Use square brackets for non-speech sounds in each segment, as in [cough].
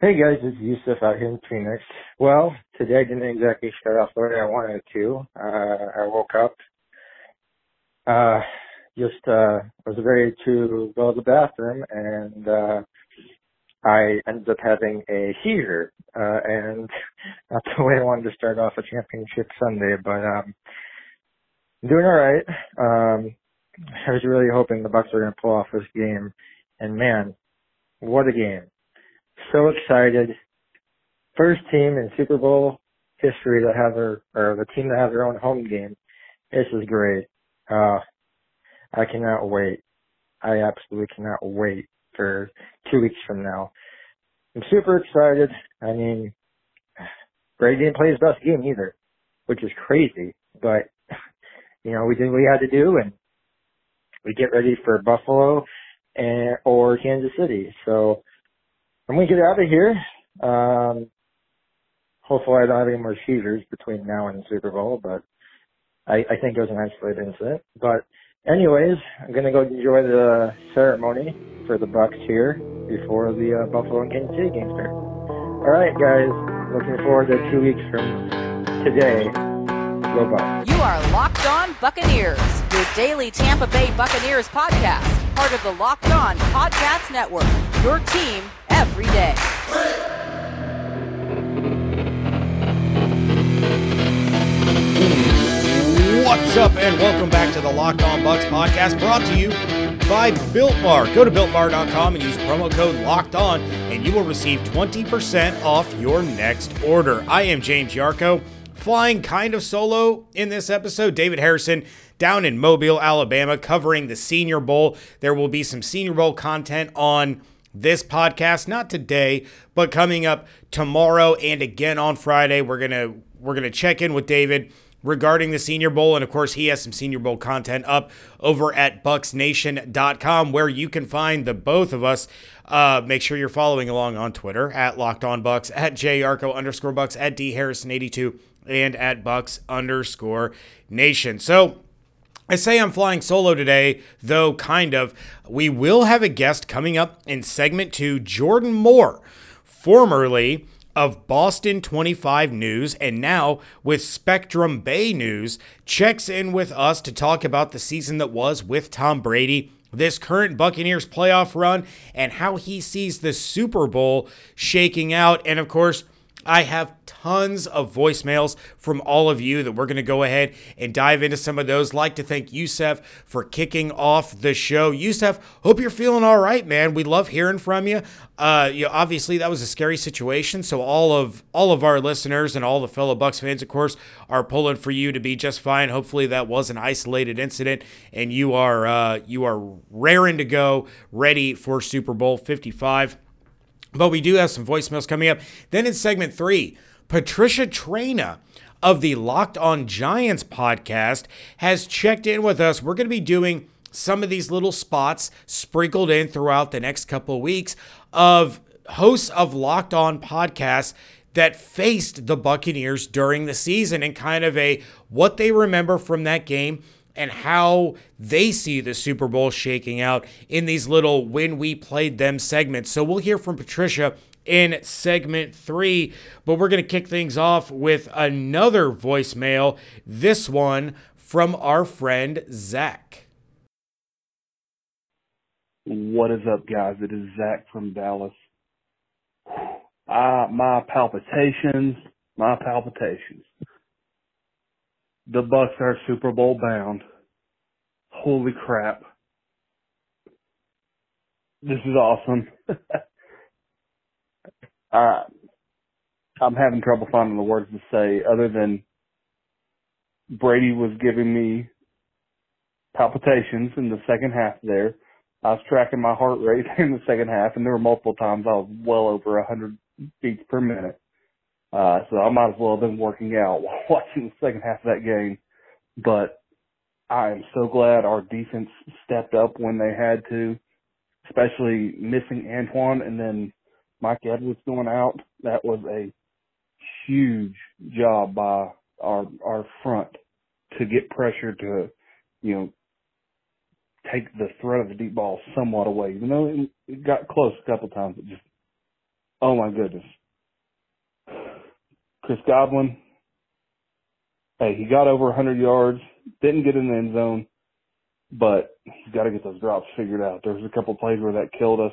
Hey guys, it's Yusuf out here in Phoenix. Well, today I didn't exactly start off the way I wanted to. Uh, I woke up, uh, just, uh, was ready to go to the bathroom and, uh, I ended up having a seizure, uh, and [laughs] not the way I wanted to start off a championship Sunday, but, um, I'm doing alright. Um, I was really hoping the Bucks were going to pull off this game, and man, what a game so excited. First team in Super Bowl history to have their, or the team to have their own home game. This is great. Uh, I cannot wait. I absolutely cannot wait for two weeks from now. I'm super excited. I mean, Brady didn't play his best game either, which is crazy, but you know, we did what we had to do and we get ready for Buffalo and, or Kansas City. So, I'm gonna get out of here. Um, hopefully I don't have any more seizures between now and the Super Bowl, but I, I think it was an isolated incident. But anyways, I'm gonna go enjoy the ceremony for the Bucks here before the uh, Buffalo and Kansas City game start. All right, guys. Looking forward to two weeks from today. Go Bucks. You are Locked On Buccaneers, your daily Tampa Bay Buccaneers podcast, part of the Locked On Podcast Network. Your team every day. What's up, and welcome back to the Locked On Bucks podcast brought to you by Built Bar. Go to builtbar.com and use promo code Locked On, and you will receive 20% off your next order. I am James Yarcho, flying kind of solo in this episode. David Harrison down in Mobile, Alabama, covering the Senior Bowl. There will be some Senior Bowl content on this podcast not today but coming up tomorrow and again on friday we're gonna we're gonna check in with david regarding the senior bowl. And of course he has some senior bowl content up over at bucksnation.com where you can find the both of us. Uh, make sure you're following along on twitter at locked on bucks at yarcho underscore bucks at d harrison 82 and at bucks underscore nation. So I say I'm flying solo today, though kind of. We will have a guest coming up in segment two, Jordan Moore, formerly of Boston 25 News and now with Spectrum Bay News, checks in with us to talk about the season that was with Tom Brady, this current Buccaneers playoff run, and how he sees the Super Bowl shaking out. And of course, I have tons of voicemails from all of you that we're going to go ahead and dive into some of those. Like to thank Yusef for kicking off the show. Yusef, hope you're feeling all right, man. We love hearing from you. Uh, you know, obviously that was a scary situation, so all of all of our listeners and all the fellow Bucks fans, of course, are pulling for you to be just fine. Hopefully that was an isolated incident, and you are uh, you are raring to go, ready for Super Bowl 55. But we do have some voicemails coming up. Then in segment three, Patricia Traina of the Locked On Giants podcast has checked in with us. We're going to be doing some of these little spots sprinkled in throughout the next couple of weeks of hosts of Locked On podcasts that faced the Buccaneers during the season and kind of a what they remember from that game and how they see the Super Bowl shaking out in these little when we played them segments. So we'll hear from Patricia in segment three, but we're going to kick things off with another voicemail. This one from our friend Zach. What is up, guys? It is Zach from Dallas. Uh, my palpitations, my palpitations the Bucks are Super Bowl bound. Holy crap. This is awesome. [laughs] uh, I'm having trouble finding the words to say other than Brady was giving me palpitations in the second half there. I was tracking my heart rate [laughs] in the second half and there were multiple times I was well over a hundred beats per minute. Uh, so I might as well have been working out while [laughs] watching the second half of that game. But I am so glad our defense stepped up when they had to, especially missing Antoine and then Mike Edwards going out. That was a huge job by our our front to get pressure to, you know, take the threat of the deep ball somewhat away. Even though it got close a couple times, it just Oh my goodness. Chris Godwin, hey, he got over 100 yards, didn't get in the end zone, but he's got to get those drops figured out. There was a couple plays where that killed us.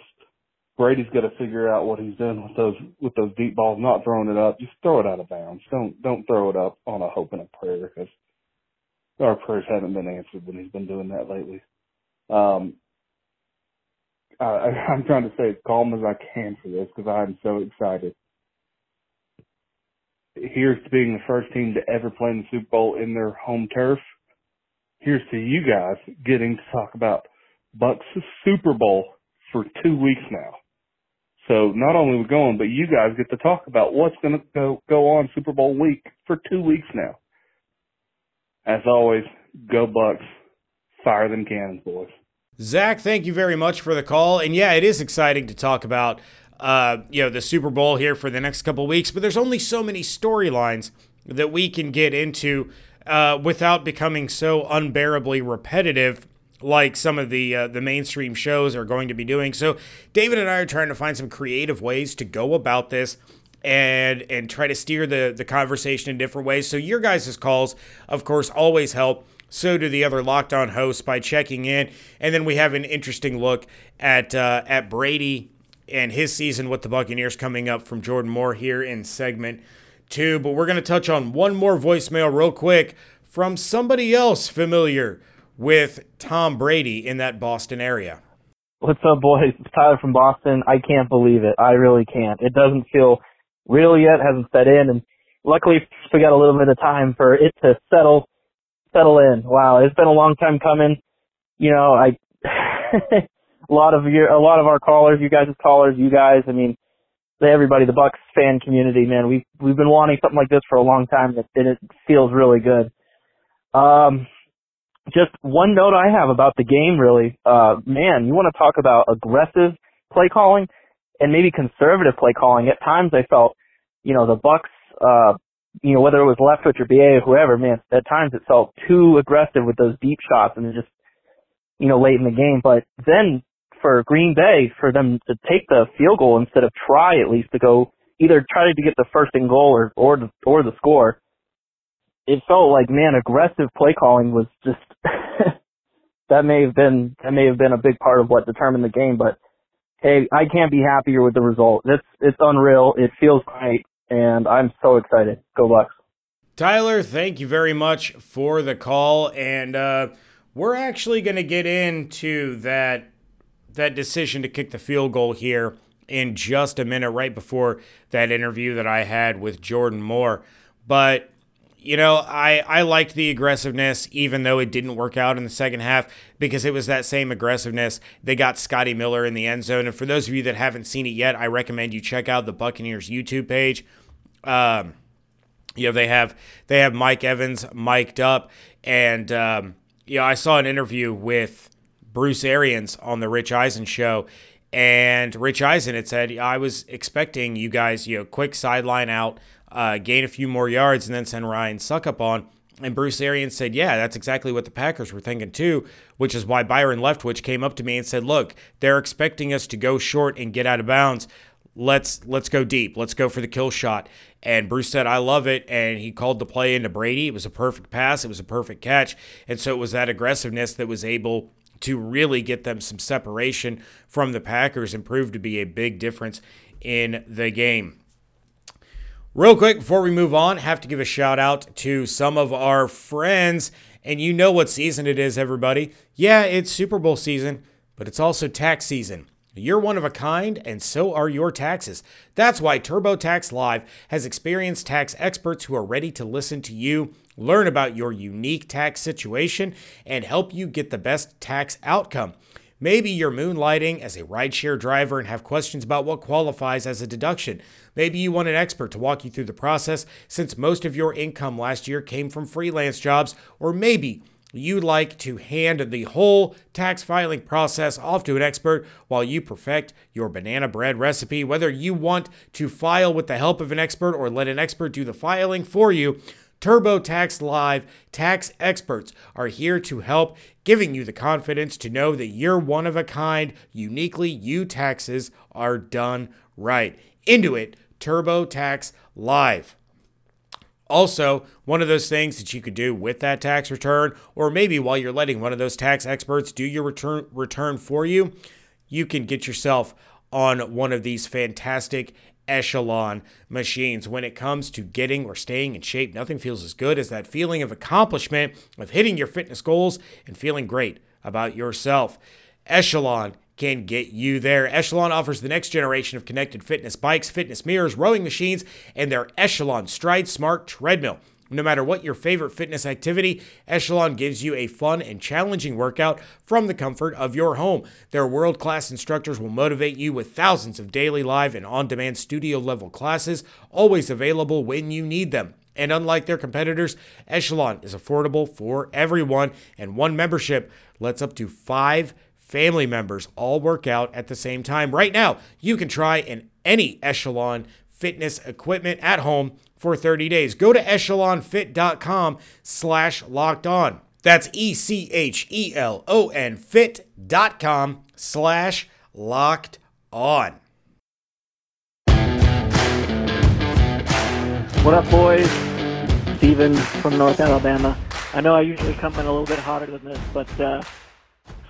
Brady's got to figure out what he's doing with those with those deep balls, not throwing it up. Just throw it out of bounds. Don't don't throw it up on a hope and a prayer because our prayers haven't been answered when he's been doing that lately. Um, I, [laughs] I'm trying to stay as calm as I can for this because I'm so excited. Here's to being the first team to ever play in the Super Bowl in their home turf. Here's to you guys getting to talk about Bucks Super Bowl for two weeks now. So not only we're going, but you guys get to talk about what's going to go go on Super Bowl week for two weeks now. As always, go Bucks, fire them cannons, boys. Zach, thank you very much for the call. And yeah, it is exciting to talk about uh, you know, the Super Bowl here for the next couple weeks, but there's only so many storylines that we can get into uh, without becoming so unbearably repetitive like some of the uh, the mainstream shows are going to be doing. So David and I are trying to find some creative ways to go about this and and try to steer the the conversation in different ways. So your guys' calls, of course, always help. So do the other locked on hosts by checking in, and then we have an interesting look at uh, at Brady and his season with the Buccaneers coming up from Jordan Moore here in segment two. But we're going to touch on one more voicemail real quick from somebody else familiar with Tom Brady in that Boston area. What's up, boys? It's Tyler from Boston. I can't believe it. I really can't. It doesn't feel real yet, hasn't set in, and luckily we got a little bit of time for it to settle settle in. Wow, it's been a long time coming. You know, I [laughs] a lot of your a lot of our callers, you guys' callers, you guys, I mean, everybody, the Bucks fan community, man, we we've, we've been wanting something like this for a long time, and it feels really good. Um, just one note I have about the game, really. Uh, man, you want to talk about aggressive play calling and maybe conservative play calling. At times, I felt, you know, the Bucks, uh, you know, whether it was Leftwich or BA or whoever, man, at times it felt too aggressive with those deep shots and just, you know, late in the game. But then for Green Bay, for them to take the field goal instead of try at least to go either try to get the first and goal or or the, or the score, it felt like man, aggressive play calling was just [laughs] that may have been that may have been a big part of what determined the game. But hey, I can't be happier with the result. It's it's unreal. It feels great, and I'm so excited. Go Bucks. Tyler, thank you very much for the call, and uh, we're actually going to get into that that decision to kick the field goal here in just a minute, right before that interview that I had with Jordan Moore. But you know, I, I liked the aggressiveness, even though it didn't work out in the second half, because it was that same aggressiveness. They got Scotty Miller in the end zone. And for those of you that haven't seen it yet, I recommend you check out the Buccaneers YouTube page. Um, you know, they have they have Mike Evans mic'd up. And um, you know, I saw an interview with Bruce Arians on the Rich Eisen show. And Rich Eisen had said, I was expecting you guys, you know, quick sideline out uh, gain a few more yards, and then send Ryan Succop on. And Bruce Arians said, Yeah, that's exactly what the Packers were thinking too, which is why Byron Leftwich came up to me and said, Look, they're expecting us to go short and get out of bounds. Let's let's go deep. Let's go for the kill shot. And Bruce said, I love it. And he called the play into Brady. It was a perfect pass. It was a perfect catch. And so it was that aggressiveness that was able to really get them some separation from the Packers and prove to be a big difference in the game. Real quick before we move on, have to give a shout out to some of our friends. And you know what season it is, everybody. Yeah, it's Super Bowl season, but it's also tax season. You're one of a kind, and so are your taxes. That's why TurboTax Live has experienced tax experts who are ready to listen to you, learn about your unique tax situation, and help you get the best tax outcome. Maybe you're moonlighting as a rideshare driver and have questions about what qualifies as a deduction. Maybe you want an expert to walk you through the process since most of your income last year came from freelance jobs, or maybe you'd like to hand the whole tax filing process off to an expert while you perfect your banana bread recipe. Whether you want to file with the help of an expert or let an expert do the filing for you, TurboTax Live tax experts are here to help, giving you the confidence to know that you're one of a kind, uniquely you taxes are done right. Intuit TurboTax Live. Also, one of those things that you could do with that tax return, or maybe while you're letting one of those tax experts do your return return for you, you can get yourself on one of these fantastic echelon machines. When it comes to getting or staying in shape, nothing feels as good as that feeling of accomplishment of hitting your fitness goals and feeling great about yourself. Echelon can get you there. Echelon offers the next generation of connected fitness bikes, fitness mirrors, rowing machines, and their Echelon Stride Smart treadmill. No matter what your favorite fitness activity, Echelon gives you a fun and challenging workout from the comfort of your home. Their world class instructors will motivate you with thousands of daily live and on demand studio level classes, always available when you need them. And unlike their competitors, Echelon is affordable for everyone, and one membership lets up to five family members all work out at the same time. Right now, you can try an, any Echelon fitness equipment at home for 30 days. Go to echelonfit.com slash locked on. That's E-C-H-E-L-O-N fit.com slash locked on. What up, boys? Steven from North Alabama. I know I usually come in a little bit hotter than this, but uh,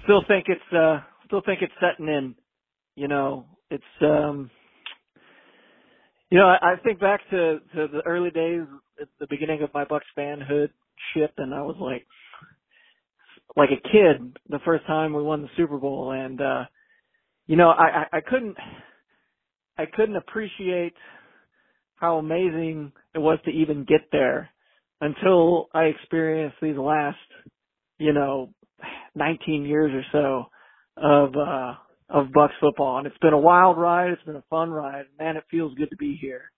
still think it's uh, still think it's setting in. You know, it's um, you know, I, think back to to the early days at the beginning of my Bucks fanhood ship, and I was like, like a kid the first time we won the Super Bowl, and uh, you know, I, I I couldn't I couldn't appreciate how amazing it was to even get there until I experienced these last, you know, 19 years or so of uh of Bucks football and it's been a wild ride, it's been a fun ride. Man, it feels good to be here.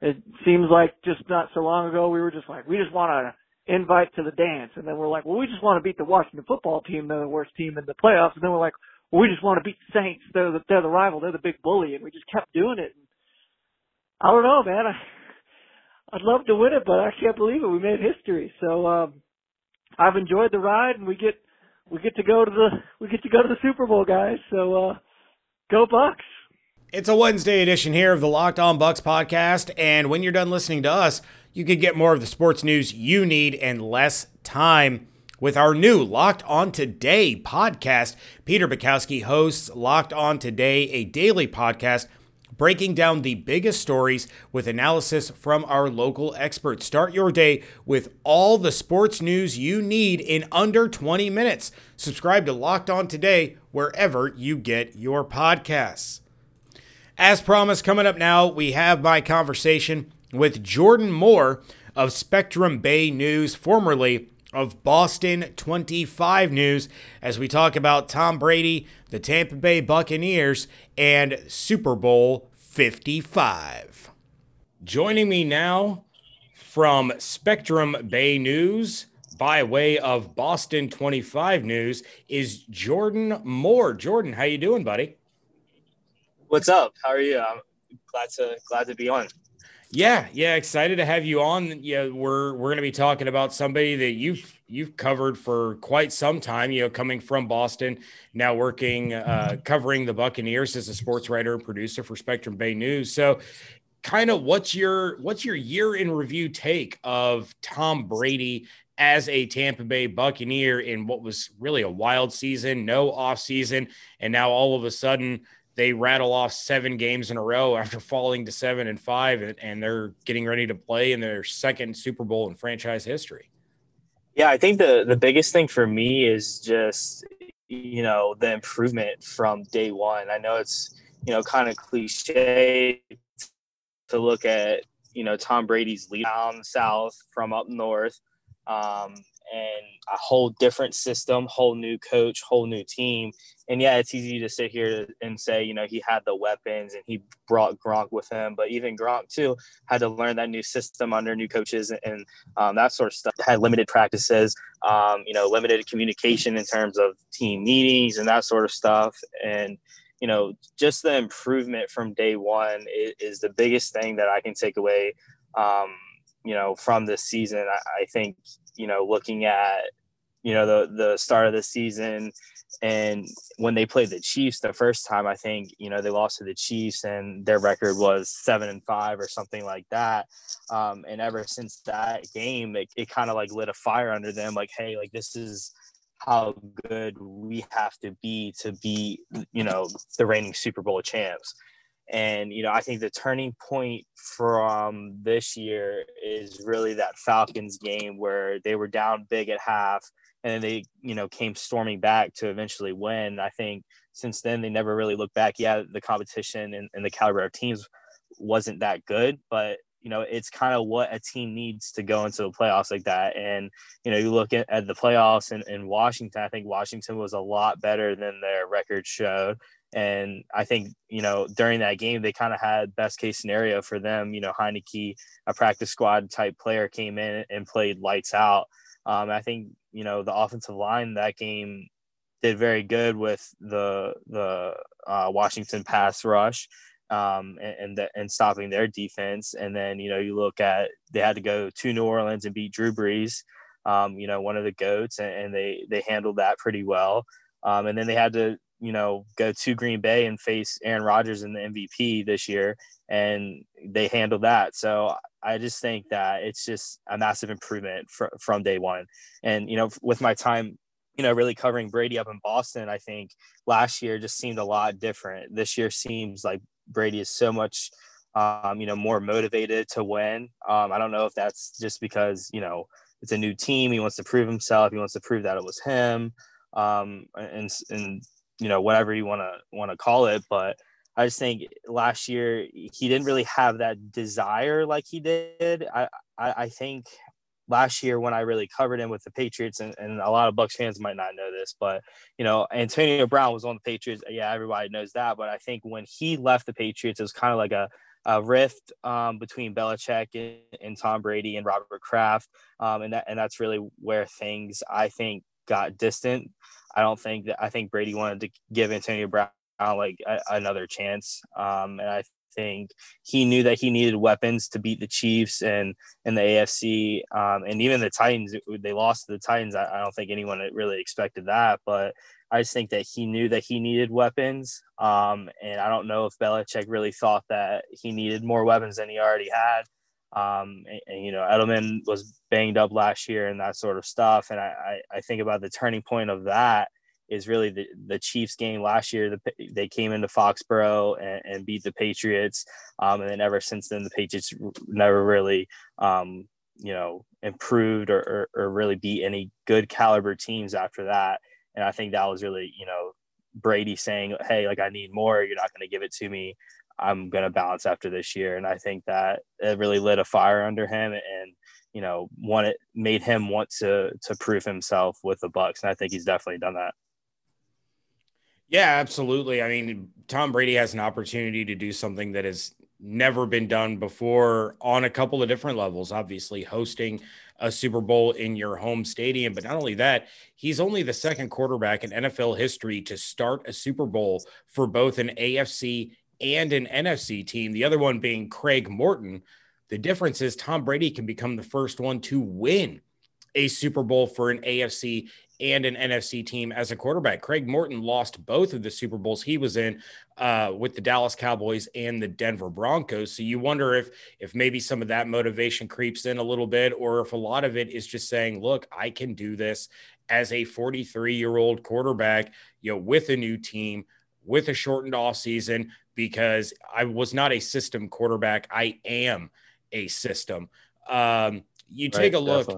It seems like just not so long ago we were just like we just want to invite to the dance and then we're like, well we just want to beat the Washington football team, they're the worst team in the playoffs and then we're like, well we just want to beat the Saints, they're the they're the rival, they're the big bully and we just kept doing it. I don't know, man. I I'd love to win it, but I can't believe it. We made history. So um I've enjoyed the ride and we get we get to go to the we get to go to the Super Bowl, guys. So uh, go Bucks! It's a Wednesday edition here of the Locked On Bucks podcast, and when you're done listening to us, you can get more of the sports news you need in less time with our new Locked On Today podcast. Peter Bukowski hosts Locked On Today, a daily podcast breaking down the biggest stories with analysis from our local experts. Start your day with all the sports news you need in under 20 minutes. Subscribe to Locked On Today wherever you get your podcasts. As promised, coming up now, we have my conversation with Jordan Moore of Spectrum Bay News, formerly of Boston 25 News, as we talk about Tom Brady, the Tampa Bay Buccaneers, and Super Bowl 55. Joining me now from Spectrum Bay News by way of Boston 25 News is Jordan Moore. Jordan, how you doing, buddy? What's up? How are you? I'm glad to glad to be on. Yeah, yeah, excited to have you on. Yeah, we're we're going to be talking about somebody that you've you've covered for quite some time. You know, coming from Boston, now working uh, covering the Buccaneers as a sports writer and producer for Spectrum Bay News. So, kind of what's your what's your year in review take of Tom Brady as a Tampa Bay Buccaneer in what was really a wild season, no off season, and now all of a sudden they rattle off seven games in a row after falling to seven and five, and, and they're getting ready to play in their second Super Bowl in franchise history. Yeah, I think the the biggest thing for me is just you know the improvement from day one. I know it's you know kind of cliche to look at you know Tom Brady's lead down south from up north, um, and a whole different system, whole new coach, whole new team. And yeah, it's easy to sit here and say, you know, he had the weapons and he brought Gronk with him, but even Gronk too had to learn that new system under new coaches and um, that sort of stuff. Had limited practices, um, you know, limited communication in terms of team meetings and that sort of stuff. And you know, just the improvement from day one is, is the biggest thing that I can take away. Um, you know, from this season, I, I think you know, looking at, you know, the, the start of the season And when they played the Chiefs the first time, I think you know they lost to the Chiefs, and their record was seven and five or something like that. Um, and ever since that game, it, it kind of like lit a fire under them. Like, hey, like this is how good we have to be to be, you know, the reigning Super Bowl champs. And, you know, I think the turning point from this year is really that Falcons game where they were down big at half and then they, you know, came storming back to eventually win. I think since then they never really looked back. Yeah, the competition and, and the caliber of teams wasn't that good, but you know, it's kind of what a team needs to go into the playoffs like that. And, you know, you look at, at the playoffs in, in Washington, I think Washington was a lot better than their record showed. And I think, you know, during that game, they kind of had best case scenario for them. You know, Heinicke, a practice squad type player, came in and played lights out. Um, I think, you know, the offensive line that game did very good with the the uh, Washington pass rush um, and and, the, and, stopping their defense. And then you know you look at they had to go to New Orleans and beat Drew Brees, um, you know one of the goats, and, and, they they handled that pretty well. Um, and then they had to you know go to Green Bay and face Aaron Rodgers in the MVP this year, and they handled that. So I just think that it's just a massive improvement fr- from day one. And you know with my time you know, really covering Brady up in Boston, I think last year just seemed a lot different. This year seems like Brady is so much, um, you know, more motivated to win. Um, I don't know if that's just because you know it's a new team. He wants to prove himself. He wants to prove that it was him, um, and and you know whatever you want to want to call it. But I just think last year he didn't really have that desire like he did. I I, I think last year when I really covered him with the Patriots, and, and a lot of bucks fans might not know this, but you know, Antonio Brown was on the Patriots. Yeah, everybody knows that. But I think when he left the Patriots, it was kind of like a, a rift um, between Belichick and, and, Tom Brady and Robert Kraft, um, and that and that's really where things I think got distant. I don't think that I think Brady wanted to give Antonio Brown like a, another chance, um, and I think he knew that he needed weapons to beat the Chiefs and and the AFC um, and even the Titans. They lost to the Titans. I, I, don't think anyone really expected that, but I just think that he knew that he needed weapons. Um, and I don't know if Belichick really thought that he needed more weapons than he already had. Um, and, and, you know, Edelman was banged up last year and that sort of stuff. And I, I, I think about the turning point of that is really the, the Chiefs game last year. The, they came into Foxborough and, and beat the Patriots. Um, and then ever since then, the Patriots never really, um, you know, improved or, or, or, really beat any good caliber teams after that. And I think that was really, you know, Brady saying, Hey, like I need more. You're not going to give it to me. I'm going to balance after this year. And I think that it really lit a fire under him and, you know, wanted made him want to to prove himself with the Bucks. And I think he's definitely done that. Yeah, absolutely. I mean, Tom Brady has an opportunity to do something that has never been done before on a couple of different levels. Obviously, hosting a Super Bowl in your home stadium, but not only that, he's only the second quarterback in NFL history to start a Super Bowl for both an AFC and an NFC team, the other one being Craig Morton. The difference is Tom Brady can become the first one to win a Super Bowl for an AFC and an NFC team as a quarterback. Craig Morton lost both of the Super Bowls he was in uh, with the Dallas Cowboys and the Denver Broncos. So you wonder if if maybe some of that motivation creeps in a little bit, or if a lot of it is just saying, "Look, I can do this as a 43 year old quarterback, you know, with a new team." With a shortened off season, because I was not a system quarterback. I am a system. Um, you take right, a look.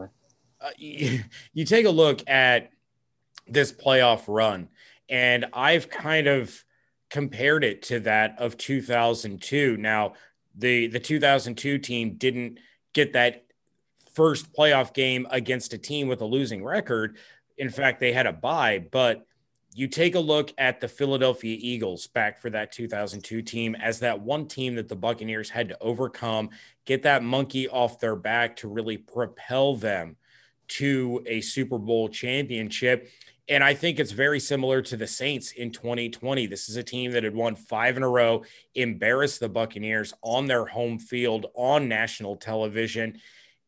Uh, you, [laughs] you take a look at this playoff run, and I've kind of compared it to that of 2002. Now, the the 2002 team didn't get that first playoff game against a team with a losing record. In fact, they had a bye, but you take a look at the Philadelphia Eagles back for that 2002 team as that one team that the Buccaneers had to overcome, get that monkey off their back to really propel them to a Super Bowl championship. And I think it's very similar to the Saints in 2020. This is a team that had won five in a row, embarrassed the Buccaneers on their home field on national television.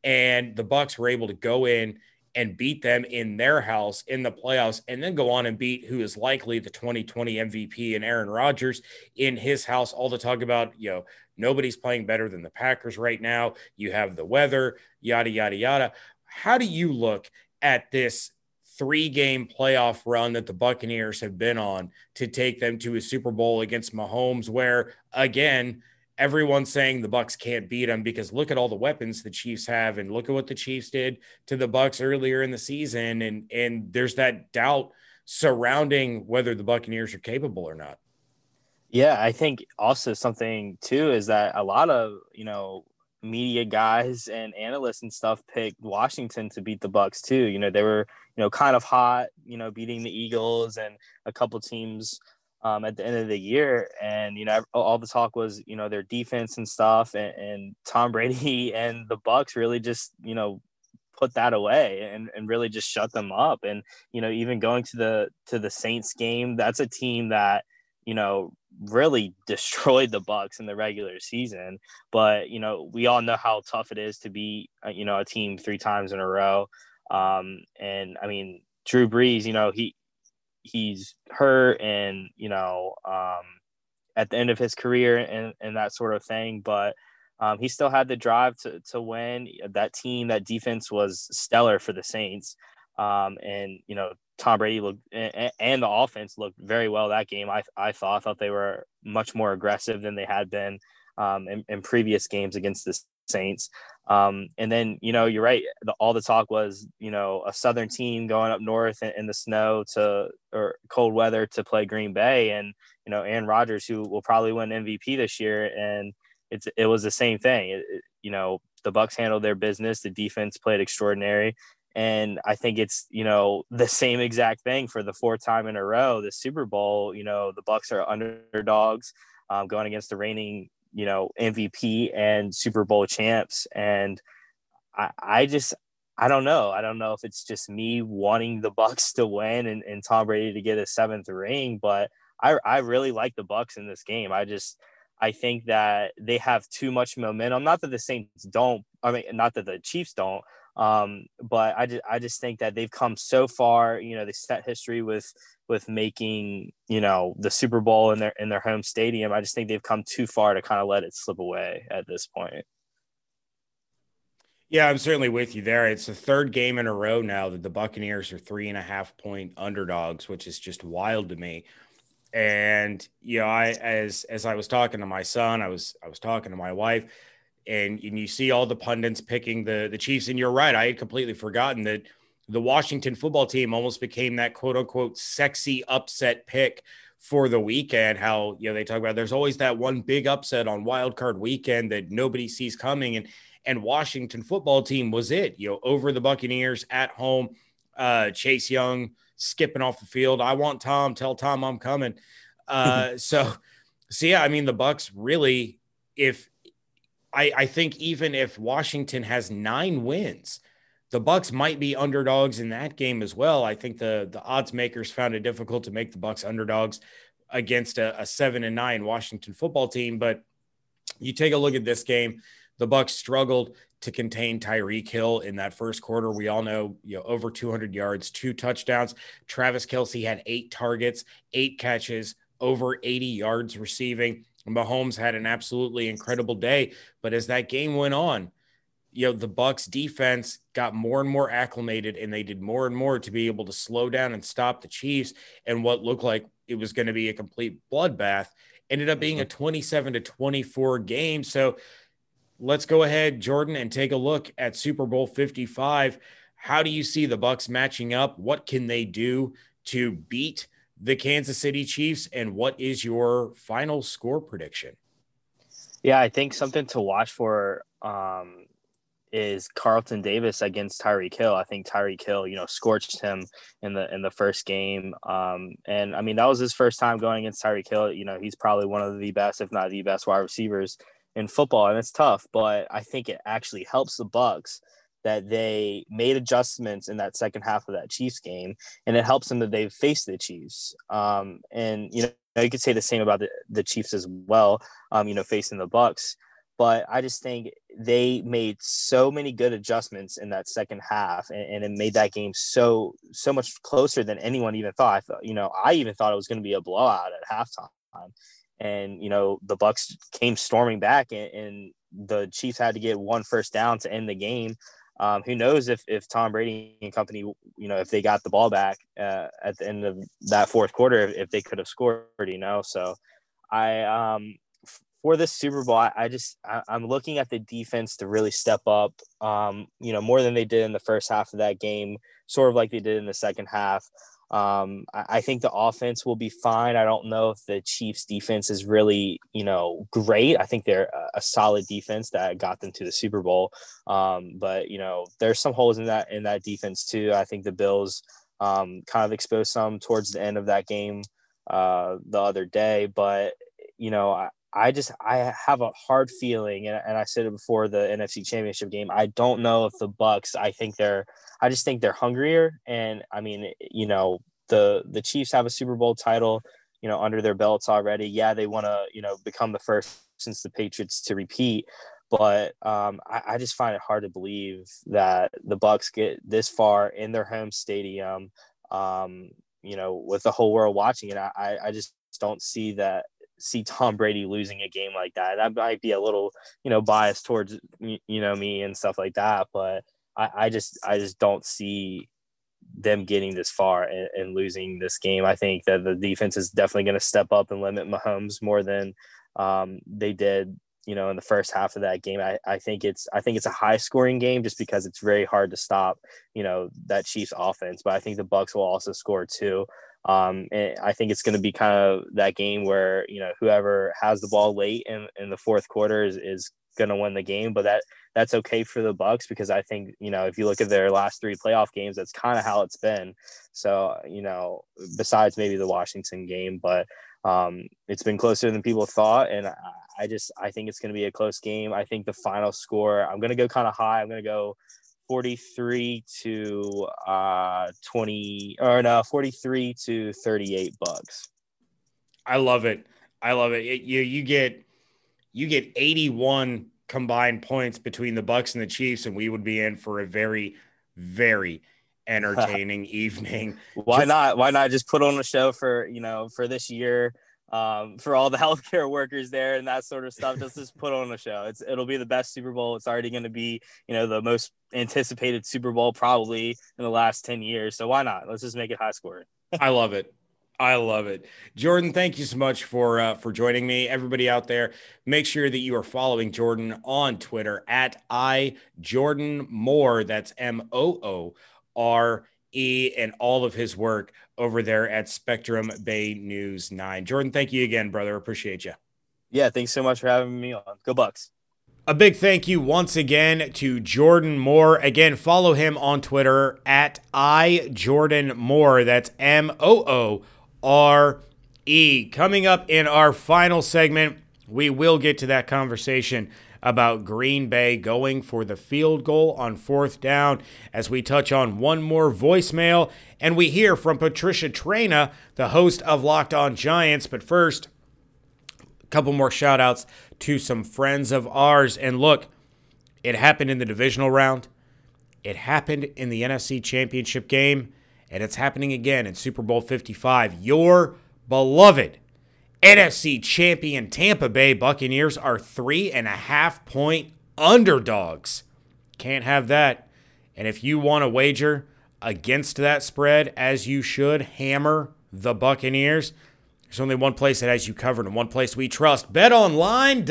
And the Bucs were able to go in and beat them in their house in the playoffs, and then go on and beat who is likely the 2020 MVP and Aaron Rodgers in his house. All the talk about, you know, nobody's playing better than the Packers right now. You have the weather, yada, yada, yada. How do you look at this three game playoff run that the Buccaneers have been on to take them to a Super Bowl against Mahomes, where again, everyone's saying the Bucks can't beat them because look at all the weapons the Chiefs have and look at what the Chiefs did to the Bucks earlier in the season and and there's that doubt surrounding whether the Buccaneers are capable or not. Yeah, I think also something too is that a lot of, you know, media guys and analysts and stuff picked Washington to beat the Bucks too. You know, they were, you know, kind of hot, you know, beating the Eagles and a couple teams um, at the end of the year. And, you know, all the talk was, you know, their defense and stuff and, and Tom [laughs] Brady and the Bucks really just, you know, put that away and, and really just shut them up. And, you know, even going to the, to the Saints game, that's a team that, you know, really [laughs] destroyed the Bucks in the regular season. But you know, we all know how tough it is to be, uh, you know, a team three times in a row. Um, and I mean, Drew Brees, you know, he he's hurt and you know um, at the end of his career and, and that sort of thing but um, he still had the drive to, to win. That team that defense was stellar for the saints. Um, and you know tom brady looked and, and, the offense looked very well that game. I, I thought i thought they were much more aggressive than they had been um, in, in previous games against the saints um, and then, you know, you're right. The, all the talk was, you know, a Southern team going up north in, in, the snow to or cold weather to play Green Bay, and you know, Aaron Rodgers, who will probably win MVP this year, and it's it was the same thing. It, it, you know, the Bucks handled their business. The defense played extraordinary, and I think it's you know [laughs] the same exact thing for the fourth time in a row. The Super Bowl, you know, the Bucks are underdogs um, going against the reigning you know MVP and Super Bowl champs, and I, I just I don't know. I don't know if it's just me wanting the [laughs] Bucks to win and, and Tom Brady to get a seventh ring, but I I really like the Bucks in this game. I just I think that they have too much momentum. Not that the Saints don't. I mean, not that the Chiefs don't. Um, but I just I just think that they've come so far. You know, they set history with with making you know the Super Bowl in their in their home stadium. I just think they've come too far to kind of let it slip away at this point. Yeah, I'm certainly with you there. It's the third game in a row now that the Buccaneers are three and a half point underdogs, which is just wild to me. And you know, I as as I was talking to my son, I was I was talking to my wife and, and you see all the pundits picking the the Chiefs. And you're right, I had completely forgotten that the Washington football team almost became that quote unquote sexy upset pick for the weekend. How you know they talk about there's always that one big upset on wild card weekend that nobody sees coming, and and Washington football team was it. You know, over the Buccaneers at home, uh, Chase Young skipping off the field. I want Tom. Tell Tom I'm coming. Uh, [laughs] so, so yeah, I mean the Bucks really, if I, I think even if Washington has nine wins, the Bucks might be underdogs in that game as well. I think the the odds makers found it difficult to make the Bucks underdogs against a, a seven and nine Washington football team. But you take a look at this game, the Bucks struggled to contain Tyreek Hill in that first quarter. We all know, you know, over 200 yards, two touchdowns. Travis Kelce had eight targets, eight catches, over 80 yards receiving. Mahomes had an absolutely incredible day, but as that game went on, you know the Bucks defense got more and more acclimated and they did more and more to be able to slow down and stop the Chiefs and what looked like it was going to be a complete bloodbath ended up being a mm-hmm. 27 to 24 game. So let's go ahead Jordan and take a look at Super Bowl 55. How do you see the Bucks matching up? What can they do to beat the Kansas City Chiefs and what is your final score prediction? Yeah, I think something to watch for um, is Carlton Davis against Tyreek Hill. I think Tyreek Hill, you know, scorched him in the in the first game. Um, and I mean, that was his first time going against Tyreek Hill. You know, he's probably one of the best, if not the best, wide receivers in football, and it's tough. But I think it actually helps the Bucks that they made adjustments in that second half of that Chiefs game, and it helps them that they've faced the Chiefs. Um, and you know, you could say the same about the, the Chiefs as well. Um, you know, facing the Bucks. but I just think they made so many good adjustments in that second half, and, and, it made that game so so much closer than anyone even thought. I thought, you know, I even thought it was going to be a blowout at halftime, and you know, the Bucks came storming back, and, and the Chiefs had to get one first down to end the game. Um, who knows if if Tom Brady and company, you know, if they got the ball back uh, at the end of that fourth quarter, if they could have scored, you know. So I um for this Super Bowl, I, I just I, am looking at the defense to really step up, um, you know, more than they did in the first half of that game, sort of like they did in the second half. Um, I, I think the offense will be fine. I don't know if the Chiefs' defense is really, you know, great. I think they're a, a solid defense that got them to the Super Bowl. Um, but you know, there's some holes in that in that defense too. I think the Bills um, kind of exposed some towards the end of that game uh, the other day, but you know, I, I just I have a hard feeling, and, and I said it before the NFC Championship game. I don't know if the Bucks. I think they're. I just think they're hungrier, and I mean, you know, the the Chiefs have a Super Bowl title, you know, under their belts already. Yeah, they want to, you know, become the first since the Patriots to repeat, but um, I, I just find it hard to believe that the Bucks get this far in their home stadium. Um, you know, with the whole world watching it, I I just don't see that see Tom Brady losing a game like that. That might be a little, you know, biased towards you know me and stuff like that, but I, I just I just don't see them getting this far and, and, losing this game. I think that the defense is definitely going to step up and limit Mahomes more than um, they did, you know, in the first half of that game. I, I think it's I think it's a high scoring game just because it's very hard to stop, you know, that Chiefs offense. But I think the Bucks will also score too. Um, and I think it's going to be kind of that game where you know whoever has the ball late in, in the fourth quarter is, is going to win the game. But that that's okay for the Bucks because I think you know if you look at their last three playoff games, that's kind of how it's been. So you know, besides maybe the Washington game, but um, it's been closer than people thought, and I, I just I think it's going to be a close game. I think the final score I'm going to go kind of high. I'm going to go 43 to uh 20 or no 43 to 38 bucks. I love it. I love it. it, you you get you get 81 combined points between the bucks and the chiefs and we would be in for a very very [laughs] entertaining evening. Why just, not? Why not just put on a show for you know for this year um, for all the [laughs] healthcare workers there and that sort of stuff. Just just put on a show. It's it'll be the best Super Bowl. It's already going to be you know the most anticipated Super Bowl probably in the last ten years. So why not? Let's just make it high scoring. I love it. I love it. Jordan, thank you so much for uh, for joining me. Everybody out there, make sure that you are following Jordan on Twitter at I Jordan Moore. That's M O O R E and all of his work over there at Spectrum Bay News 9. Jordan, thank you again, brother. Appreciate you. Yeah, thanks so much for having me on. Go Bucks. A big thank you once again to Jordan Moore. Again, follow him on Twitter at I Jordan Moore. That's M O O R E. Coming up in our final segment, we will get to that conversation about Green Bay going for the field goal on fourth down as we touch on one more voicemail and we hear from Patricia Traina, the host of Locked On Giants. But first, a couple more shout outs to some friends of ours. And look, it happened in the divisional round, it happened in the NFC Championship game, and it's happening again in Super Bowl 55. Your beloved NFC champion Tampa Bay Buccaneers are three and a half point underdogs. Can't have that. And if you want to wager against that spread, as you should, hammer the Buccaneers. There's only one place that has you covered and one place we trust betonline.ag.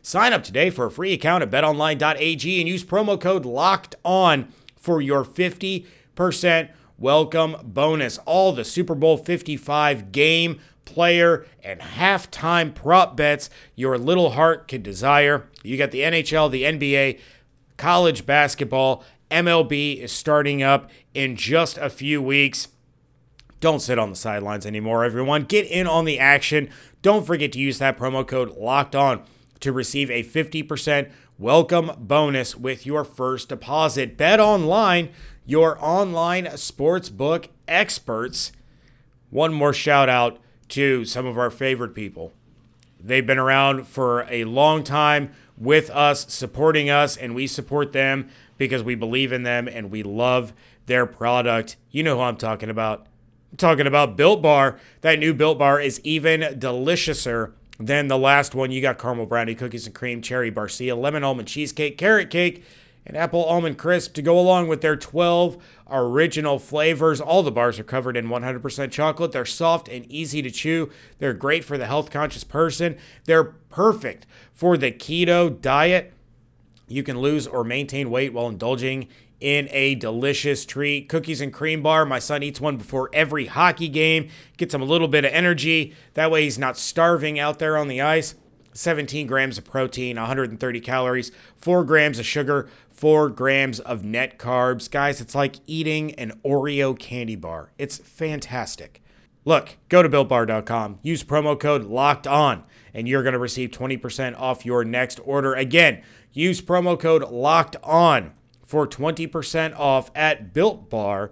Sign up today for a free account at betonline.ag and use promo code LOCKED ON for your 50% welcome bonus. All the Super Bowl 55 game player, and halftime prop bets your little heart could desire. You got the NHL, the NBA, college basketball, MLB is starting up in just a few weeks. Don't sit on the sidelines anymore, everyone. Get in on the action. Don't forget to use that promo code locked on to receive a 50% welcome bonus with your first deposit. Bet online, your online sportsbook experts. One more shout out to some of our favorite people They've been around for a long time with us, supporting us, and we support them because we believe in them and we love their product. You know who I'm talking about. I'm talking about Built Bar. That new Built Bar is even deliciouser than the last one. You got caramel brownie cookies and cream, cherry barcia, lemon almond cheesecake, carrot cake, and apple almond crisp to go along with their 12 original flavors. All the bars are covered in 100% chocolate. They're soft and easy to chew. They're great for the health conscious person. They're perfect for the keto diet. You can lose or maintain weight while indulging in a delicious treat. Cookies and cream bar. My son eats one before every hockey game, gets him a little bit of energy. That way he's not starving out there on the ice. 17 grams of protein, 130 calories, 4 grams of sugar, 4 grams of net carbs. Guys, it's like eating an Oreo candy bar. It's fantastic. Look, go to builtbar.com, use promo code locked on, and you're going to receive 20% off your next order. Again, use promo code locked on for 20% off at builtbar.com.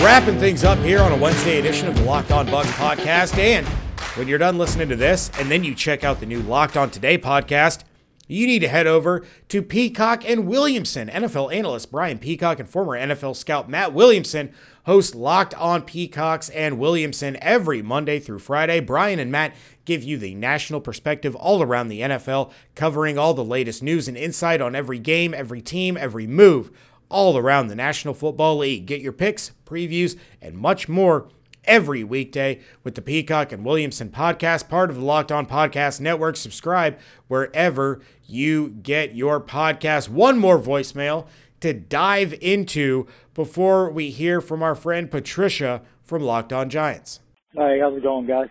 Wrapping things up here on a Wednesday edition of the Locked On Bucs podcast. And when you're done listening to this and then you check out the new Locked On Today podcast, you need to head over to Peacock and Williamson. NFL analyst Brian Peacock and former NFL scout Matt Williamson host Locked On Peacocks and Williamson every Monday through Friday. Brian and Matt give you the national perspective all around the NFL, covering all the latest news and insight on every game, every team, every move all around the National Football League. Get your picks, previews, and much more every weekday with the Peacock and Williamson podcast, part of the Locked On Podcast Network. Subscribe wherever you get your podcast. One more voicemail to dive into before we hear from our friend Patricia from Locked On Giants. Hey, how's it going, guys?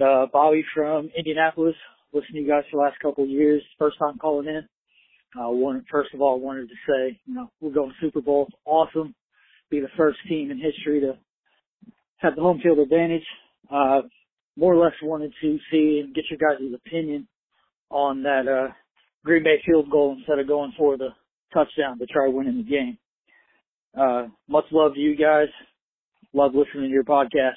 Uh, Bobby from Indianapolis. Listening to you guys for the last couple of years. First time calling in. Uh, one, first of all, wanted to say, you know, we're going Super Bowl. awesome. Be the first team in history to have the home field advantage. Uh, more or less wanted to see and get your guys' opinion on that, uh, Green Bay field goal instead of going for the touchdown to try winning the game. Uh, much love to you guys. Love listening to your podcast.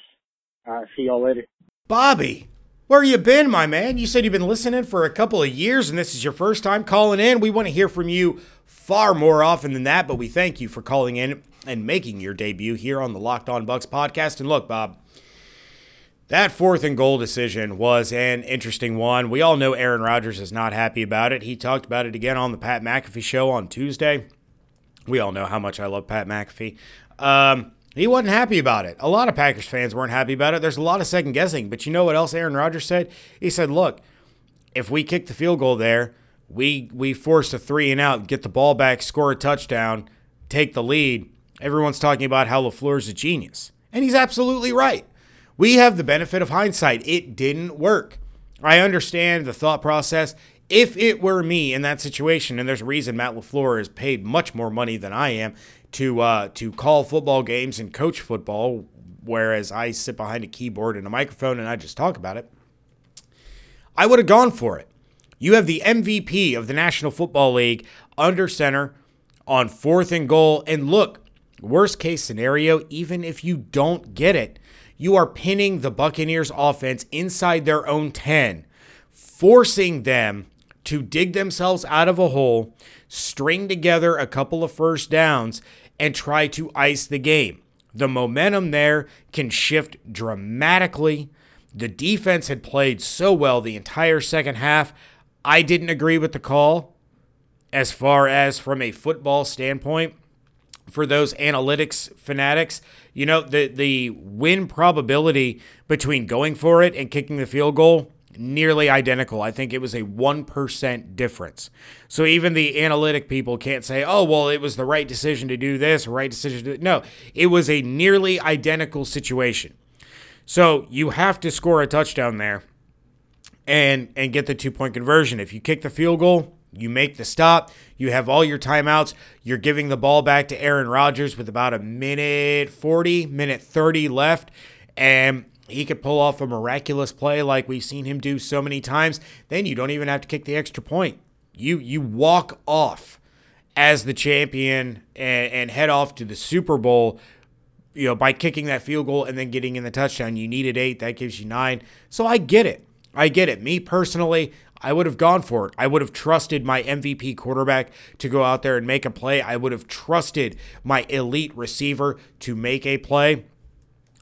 Uh, see y'all later. Bobby, where you been, my man? You said you've been listening for a couple of years and this is your first time calling in. We want to hear from you far more often than that, but we thank you for calling in and making your debut here on the Locked On Bucs podcast. And look, Bob, that fourth and goal decision was an interesting one. We all know Aaron Rodgers is not happy about it. He talked about it again on the Pat McAfee show on Tuesday. We all know how much I love Pat McAfee. Um, he wasn't happy about it. A lot of Packers fans weren't happy about it. There's a lot of second guessing. But you know what else Aaron Rodgers said? He said, look, if we kick the field goal there, we we force a three and out, get the ball back, score a touchdown, take the lead. Everyone's talking about how LaFleur's a genius. And he's absolutely right. We have the benefit of hindsight. It didn't work. I understand the thought process. If it were me in that situation, and there's a reason Matt LaFleur is paid much more money than I am, to uh, to call football games and coach football, whereas I sit behind a keyboard and a microphone and I just talk about it. I would have gone for it. You have the MVP of the National Football League under center on fourth and goal. And look, worst case scenario, even if you don't get it, you are pinning the Buccaneers offense inside their own 10, forcing them to dig themselves out of a hole, string together a couple of first downs, and try to ice the game. The momentum there can shift dramatically. The defense had played so well the entire second half. I didn't agree with the call as far as from a football standpoint for those analytics fanatics. You know, the the win probability between going for it and kicking the field goal nearly identical. I think it was a 1% difference. So even the analytic people can't say, oh, well, it was the right decision to do this, right decision to No, it was a nearly identical situation. So you have to score a touchdown there and and get the two point conversion. If you kick the field goal, you make the stop. You have all your timeouts. You're giving the ball back to Aaron Rodgers with about a minute 40, minute 30 left. And he could pull off a miraculous play like we've seen him do so many times, then you don't even have to kick the extra point. You you walk off as the champion and, and head off to the Super Bowl you know, by kicking that field goal and then getting in the touchdown. You needed eight, that gives you nine. So I get it. I get it. Me personally, I would have gone for it. I would have trusted my MVP quarterback to go out there and make a play. I would have trusted my elite receiver to make a play.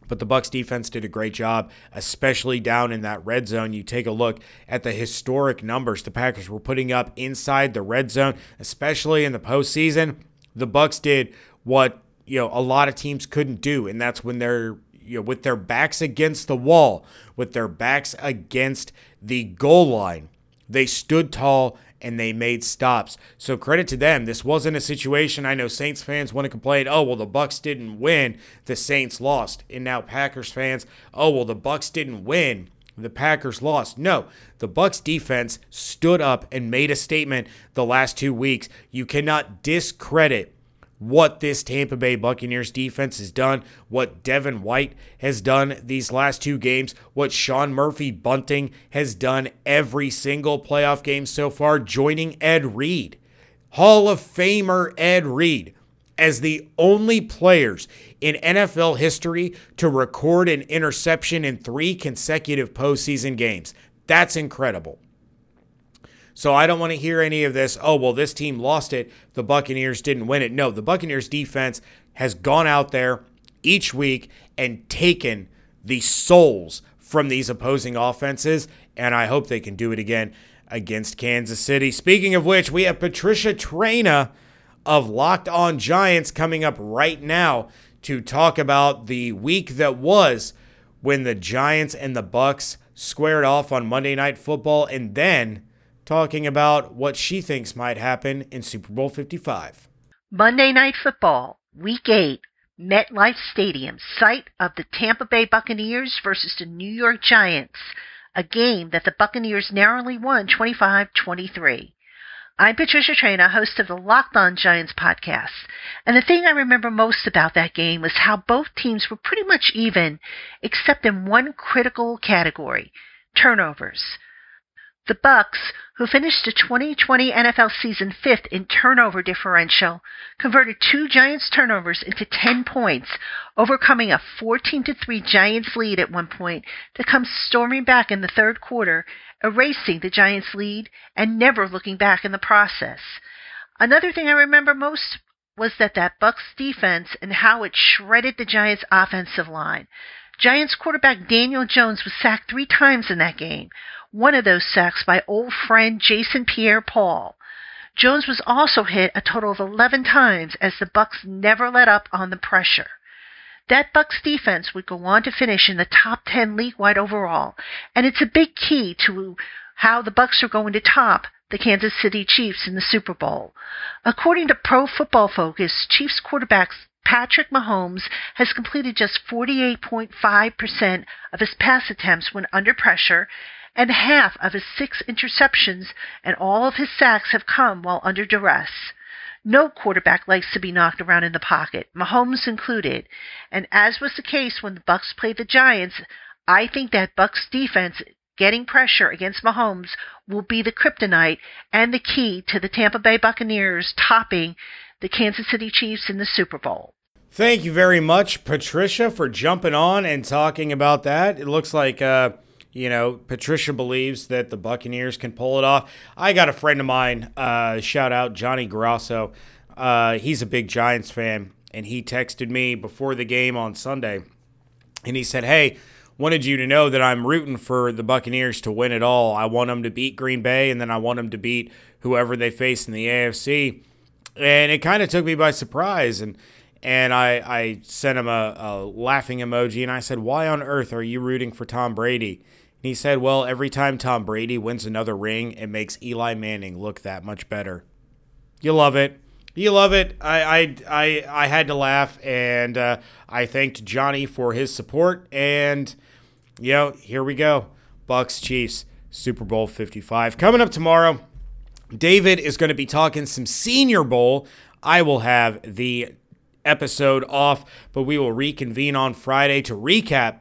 But the Bucs defense did a great job, especially down in that red zone. You take a look at the historic numbers the Packers were putting up inside the red zone, especially in the postseason. The Bucs did what you know a lot of teams couldn't do, and that's when they're you know with their backs against the wall, with their backs against the goal line. They stood tall and they made stops. So credit to them. This wasn't a situation I know Saints fans want to complain, "Oh, well the Bucs didn't win, the Saints lost." And now Packers fans, "Oh, well the Bucs didn't win, the Packers lost." No, the Bucs defense stood up and made a statement the last 2 weeks. You cannot discredit what this Tampa Bay Buccaneers defense has done, what Devin White has done these last two games, what Sean Murphy Bunting has done every single playoff game so far, joining Ed Reed, Hall of Famer Ed Reed, as the only players in NFL history to record an interception in three consecutive postseason games. That's incredible. So I don't want to hear any of this, oh, well, this team lost it. The Buccaneers didn't win it. No, the Buccaneers defense has gone out there each week and taken the souls from these opposing offenses, and I hope they can do it again against Kansas City. Speaking of which, we have Patricia Traina of Locked On Giants coming up right now to talk about the week that was when the Giants and the Bucs squared off on Monday Night Football and then talking about what she thinks might happen in Super Bowl 55. Monday Night Football, Week 8, MetLife Stadium, site of the Tampa Bay Buccaneers versus the New York Giants, a game that the Buccaneers narrowly won 25 23. I'm Patricia Traina, host of the Locked On Giants podcast. And the thing I remember most about that game was how both teams were pretty much even, except in one critical category turnovers. The Bucs, who finished the 2020 NFL season fifth in turnover differential, converted two Giants turnovers into 10 points, overcoming a 14 3 Giants lead at one point to come storming back in the third quarter, erasing the Giants lead and never looking back in the process. Another thing I remember most was that that Bucs defense and how it shredded the Giants offensive line. Giants quarterback Daniel Jones was sacked three times in that game, one of those sacks by old friend Jason Pierre-Paul. Jones was also hit a total of 11 times as the Bucs never let up on the pressure. That Bucs defense would go on to finish in the top 10 league-wide overall, and it's a big key to how the Bucs are going to top the Kansas City Chiefs in the Super Bowl. According to Pro Football Focus, Chiefs quarterback Patrick Mahomes has completed just 48.5% of his pass attempts when under pressure and half of his six interceptions and all of his sacks have come while under duress. No quarterback likes to be knocked around in the pocket, Mahomes included. And as was the case when the Bucs played the Giants, I think that Bucs defense getting pressure against Mahomes will be the kryptonite and the key to the Tampa Bay Buccaneers topping the Kansas City Chiefs in the Super Bowl. Thank you very much, Patricia, for jumping on and talking about that. It looks like uh, you know, Patricia believes that the Buccaneers can pull it off. I got a friend of mine, uh, shout out Johnny Grasso. Uh, he's a big Giants fan, and he texted me before the game on Sunday, and he said, "Hey, wanted you to know that I'm rooting for the Buccaneers to win it all. I want them to beat Green Bay, and then I want them to beat whoever they face in the AFC." And it kind of took me by surprise, and and I, I sent him a, a laughing emoji, and I said, "Why on earth are you rooting for Tom Brady?" He said, well, every time Tom Brady wins another ring, it makes Eli Manning look that much better. You love it. You love it. I I I, I had to laugh, and uh, I thanked Johnny for his support. And you know, here we go. Bucs Chiefs Super Bowl 55 coming up tomorrow. David is going to be talking some Senior Bowl. I will have the episode off, but we will reconvene on Friday to recap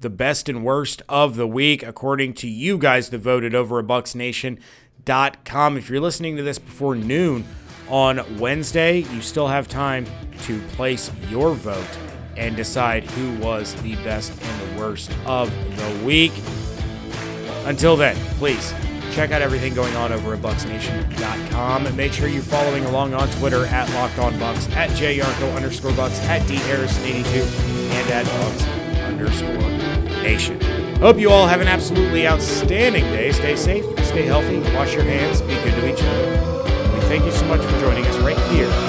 the best and worst of the week, according to you guys that voted over at BucsNation.com. If you're listening to this before noon on Wednesday, you still have time to place your vote and decide who was the best and the worst of the week. Until then, please check out everything going on over at BucsNation.com. And make sure you're following along on Twitter at Locked On Bucs, at JYarcho underscore Bucs, at DHarrison82, and at Bucs underscore nation. Hope you all have an absolutely outstanding day. Stay safe, stay healthy, wash your hands, be good to each other. We thank you so much for joining us right here